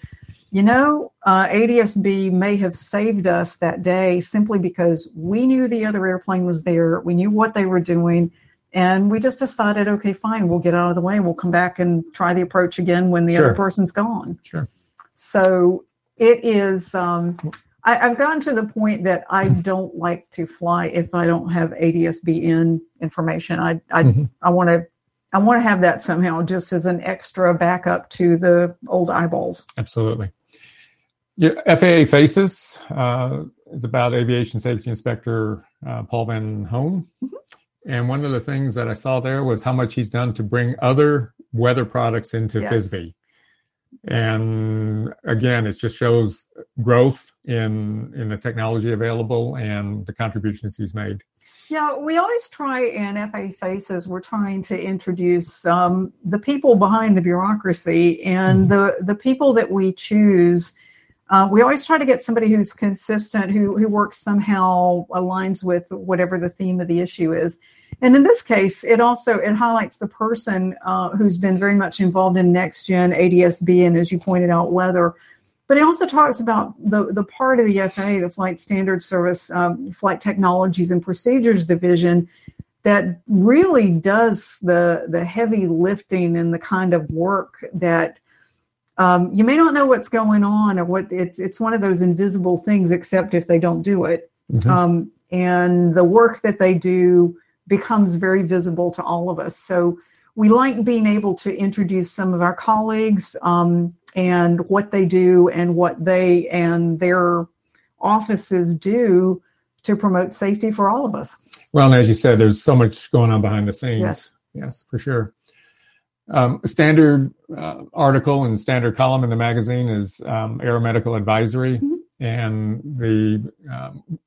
you know, uh, ADSB may have saved us that day simply because we knew the other airplane was there. We knew what they were doing. And we just decided, okay, fine, we'll get out of the way and we'll come back and try the approach again when the sure. other person's gone. Sure. So it is, um, I, have gotten to the point that I don't like to fly if I don't have ADSB in information. I, I, mm-hmm. I want to I want to have that somehow just as an extra backup to the old eyeballs. Absolutely. Yeah, FAA Faces uh, is about aviation safety inspector uh, Paul Van Home. Mm-hmm. And one of the things that I saw there was how much he's done to bring other weather products into yes. FIS-B. and again, it just shows growth in in the technology available and the contributions he's made. Yeah, we always try in FAA Faces, we're trying to introduce um, the people behind the bureaucracy and mm-hmm. the, the people that we choose. Uh, we always try to get somebody who's consistent, who, who works somehow aligns with whatever the theme of the issue is. And in this case, it also it highlights the person uh, who's been very much involved in next gen ADSB and, as you pointed out, weather. But it also talks about the the part of the FAA, the Flight Standards Service, um, Flight Technologies and Procedures Division, that really does the the heavy lifting and the kind of work that um, you may not know what's going on or what it's it's one of those invisible things, except if they don't do it. Mm-hmm. Um, and the work that they do becomes very visible to all of us. So we like being able to introduce some of our colleagues um, and what they do and what they and their offices do to promote safety for all of us. Well, and as you said, there's so much going on behind the scenes. Yes, yes for sure. Um, standard uh, article and standard column in the magazine is um, aeromedical advisory, mm-hmm. and the um,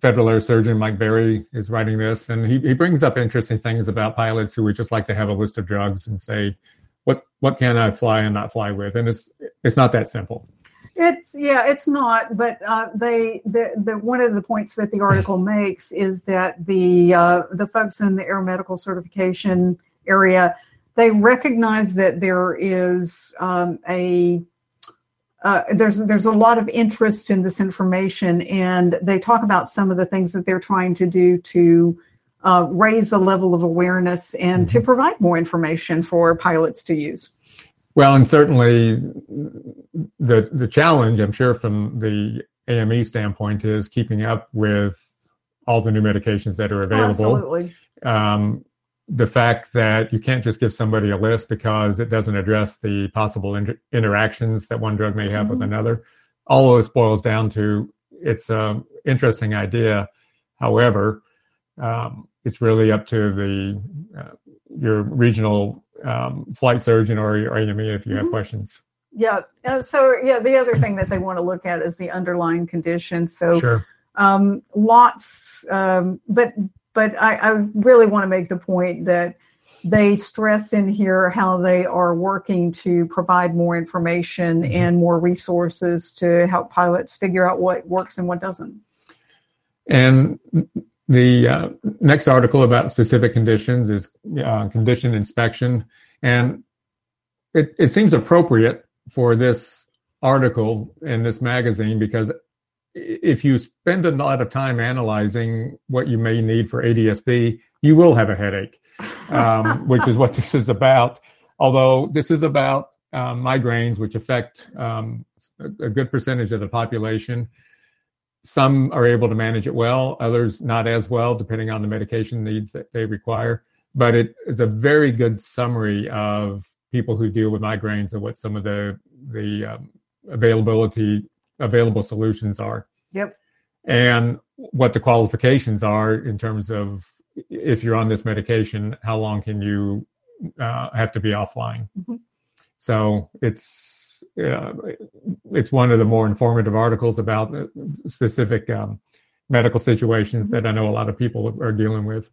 federal air surgeon Mike Berry is writing this, and he, he brings up interesting things about pilots who would just like to have a list of drugs and say, what what can I fly and not fly with? And it's it's not that simple. It's yeah, it's not. But uh, they the, the one of the points that the article makes is that the uh, the folks in the aeromedical certification area they recognize that there is um, a uh, there's there's a lot of interest in this information, and they talk about some of the things that they're trying to do to uh, raise the level of awareness and mm-hmm. to provide more information for pilots to use. Well, and certainly the the challenge, I'm sure, from the AME standpoint, is keeping up with all the new medications that are available. Absolutely. Um, the fact that you can't just give somebody a list because it doesn't address the possible inter- interactions that one drug may have mm-hmm. with another. All of this boils down to it's an interesting idea. However, um, it's really up to the uh, your regional um, flight surgeon or your AME if you mm-hmm. have questions. Yeah. Uh, so yeah, the other thing that they want to look at is the underlying condition. So sure. um, lots, um, but but I, I really want to make the point that they stress in here how they are working to provide more information mm-hmm. and more resources to help pilots figure out what works and what doesn't. And the uh, next article about specific conditions is uh, condition inspection. And it, it seems appropriate for this article in this magazine because if you spend a lot of time analyzing what you may need for ADSB, you will have a headache, um, which is what this is about. Although this is about um, migraines, which affect um, a good percentage of the population. Some are able to manage it well, others not as well, depending on the medication needs that they require. But it is a very good summary of people who deal with migraines and what some of the the um, availability available solutions are. Yep. And what the qualifications are in terms of if you're on this medication, how long can you uh, have to be offline? Mm-hmm. So it's uh, it's one of the more informative articles about specific um, medical situations mm-hmm. that I know a lot of people are dealing with.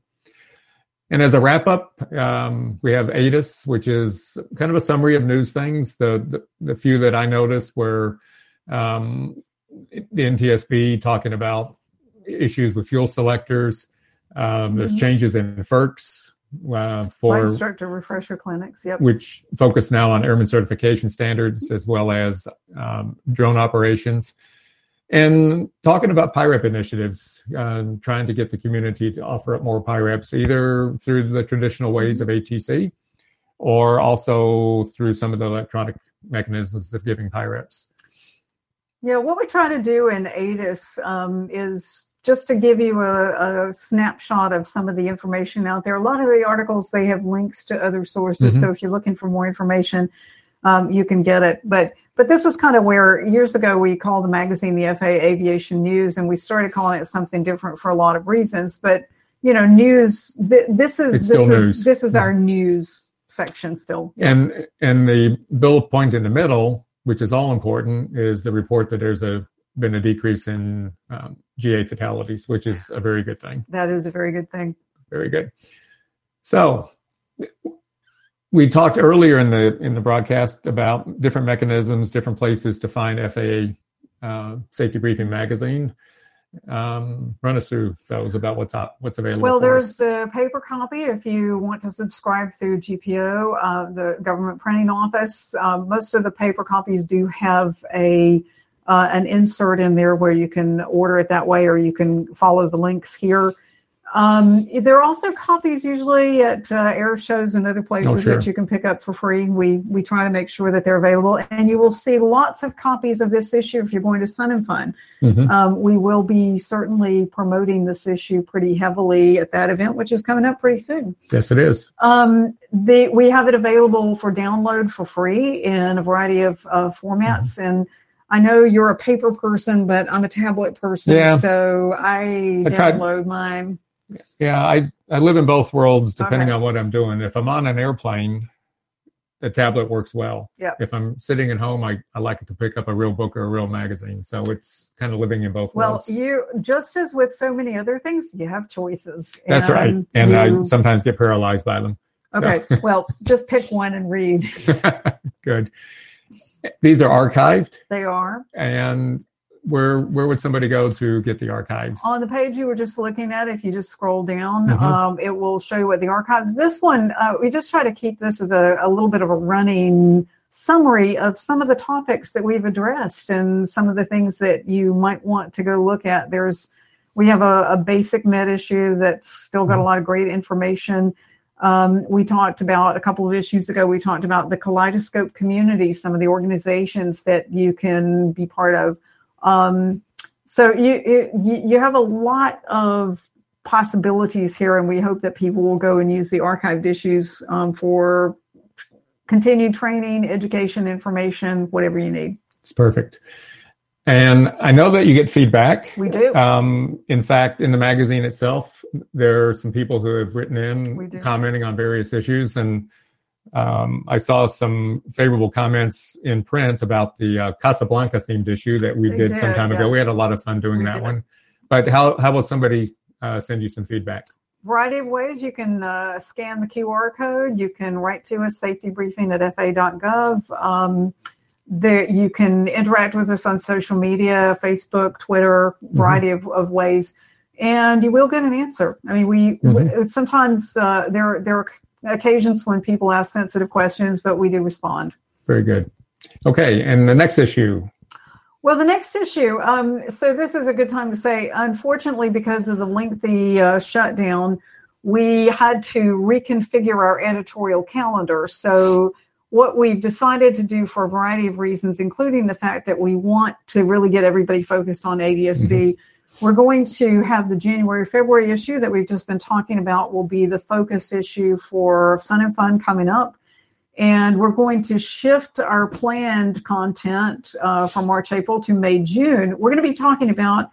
And as a wrap up, um, we have ATIS, which is kind of a summary of news things. The, the, the few that I noticed were um, the NTSB talking about issues with fuel selectors. Um, there's mm-hmm. changes in FIRCs uh, for Flight instructor refresher clinics. Yep. Which focus now on airman certification standards as well as um, drone operations. And talking about PIREP initiatives, uh, trying to get the community to offer up more PIREPs either through the traditional ways of ATC or also through some of the electronic mechanisms of giving PIREPs. Yeah, what we try to do in ATIS um, is just to give you a, a, snapshot of some of the information out there. A lot of the articles they have links to other sources, mm-hmm. so if you're looking for more information, um, you can get it. But but this was kind of where years ago we called the magazine the FAA Aviation News, and we started calling it something different for a lot of reasons. But you know, news. Th- this is it's this is news. this is our news section still. And and the bullet point in the middle, which is all important, is the report that there's a been a decrease in um, GA fatalities, which is a very good thing. That is a very good thing. Very good. So we talked earlier in the in the broadcast about different mechanisms, different places to find FAA uh, Safety Briefing magazine. Um, run us through those about what's up, what's available. Well, there's us. the paper copy if you want to subscribe through GPO, uh, the government printing office. Uh, most of the paper copies do have a uh, an insert in there where you can order it that way, or you can follow the links here. Um, there are also copies usually at uh, air shows and other places Oh, sure. that you can pick up for free. We we try to make sure that they're available, and you will see lots of copies of this issue if you're going to Sun and Fun. Mhm. Um, we will be certainly promoting this issue pretty heavily at that event, which is coming up pretty soon. Yes, it is. Um, the, we have it available for download for free in a variety of uh, formats. Mm-hmm. And I know you're a paper person, but I'm a tablet person. Yeah. So I, I tried- download mine. Yeah, I, I live in both worlds depending on what I'm doing. If I'm on an airplane, the tablet works well. Yeah. If I'm sitting at home, I, I like it to pick up a real book or a real magazine. So it's kind of living in both Well, worlds. you just as with so many other things, you have choices. That's right. And I sometimes get paralyzed by them. okay. well, just pick one and read. Good. These are archived. They are And where where would somebody go to get the archives? on the page you were just looking at. If you just scroll down, Mhm. um, it will show you what the archives. This one, uh, we just try to keep this as a, a little bit of a running summary of some of the topics that we've addressed and some of the things that you might want to go look at. There's we have a, a basic med issue that's still got a lot of great information. Um, we talked about a couple of issues ago. We talked about the Kaleidoscope community, some of the organizations that you can be part of. Um, so you, you you have a lot of possibilities here, and we hope that people will go and use the archived issues um, for continued training, education, information, whatever you need. It's perfect. And I know that you get feedback. We do. Um, in fact, in the magazine itself, there are some people who have written in commenting on various issues, and um, I saw some favorable comments in print about the uh, Casablanca themed issue that we They did, some did, time ago. We had a lot of fun doing We that did. one. But how how will somebody uh, send you some feedback? variety of ways. You can uh, scan the QR code. You can write to us, safetybriefing at faa.gov. Um, there, you can interact with us on social media, Facebook, Twitter, variety of, of ways, and you will get an answer. I mean, we w- sometimes uh, there there are occasions when people ask sensitive questions, but we do respond. Very good. Okay, and the next issue. Well, the next issue. Um, so this is a good time to say, unfortunately, because of the lengthy uh, shutdown, we had to reconfigure our editorial calendar. So what we've decided to do for a variety of reasons, including the fact that we want to really get everybody focused on ADSB, we're going to have the January February issue that we've just been talking about will be the focus issue for Sun and Fun coming up. And we're going to shift our planned content uh, from March, April to May, June. We're going to be talking about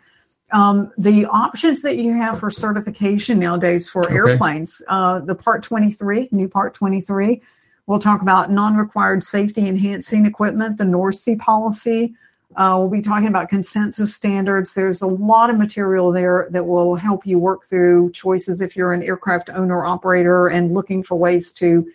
um, the options that you have for certification nowadays for Okay. airplanes. Uh, the Part 23, new Part 23. We'll talk about non required safety enhancing equipment, the NORSEE policy. Uh, we'll be talking about consensus standards. There's a lot of material there that will help you work through choices if you're an aircraft owner operator and looking for ways to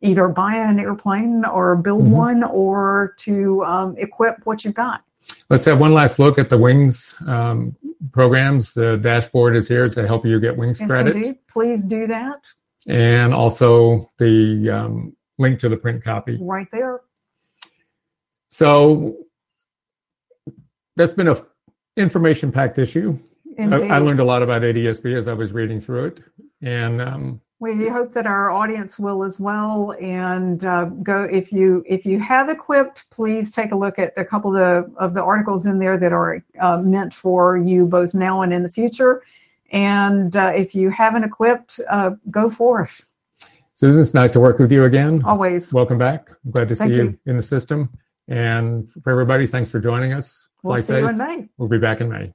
either buy an airplane or build Mhm. one or to um, equip what you've got. Let's have one last look at the wings um, programs. The dashboard is here to help you get wings Yes, credit, indeed. Please do that and also the um, link to the print copy. right there. So that's been a information packed issue. I, I learned a lot about ADSB as I was reading through it, and um, We hope that our audience will as well. And uh, go if you if you have equipped, please take a look at a couple of the, of the articles in there that are uh, meant for you both now and in the future. And uh, if you haven't equipped, uh, go forth. Susan, it's nice to work with you again. Always. Welcome back. I'm glad to see you. you. in the system. And for everybody, thanks for joining us. We'll Fly see you in May. We'll be back in May.